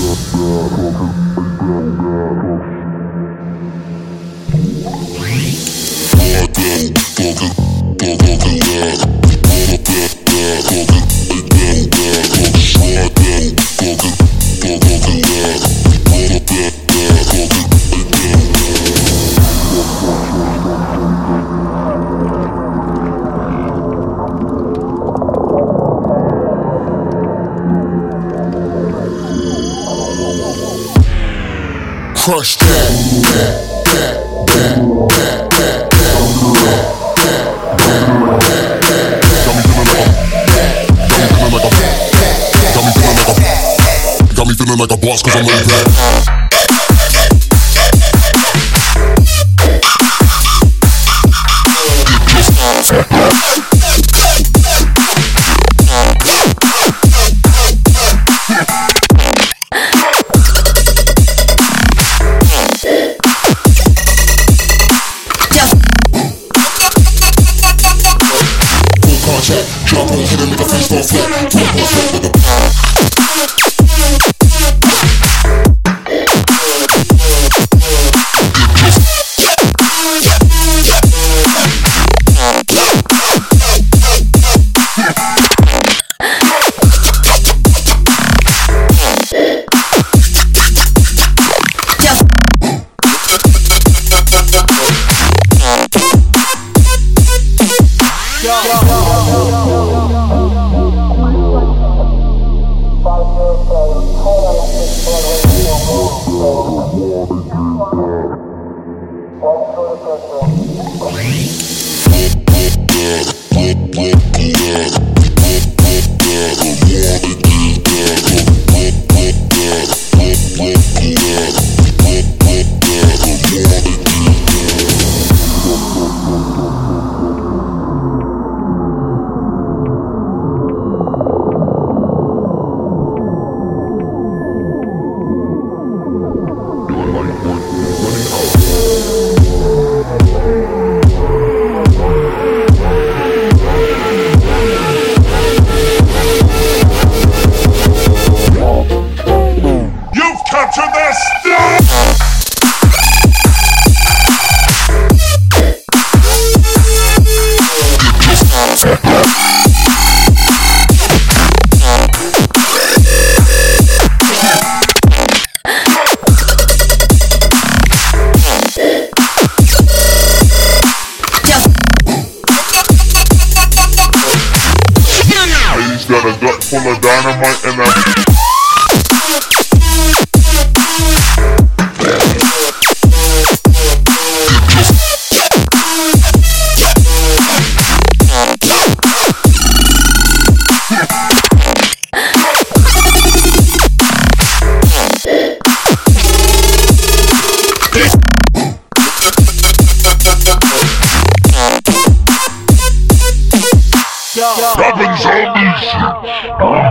Talking, Crush that. Got me feeling like a boss cause I'm laid back. Jump on, hit him, make a face fall flat. Jump on, flip with a You've full of dynamite and a Dropping zombies!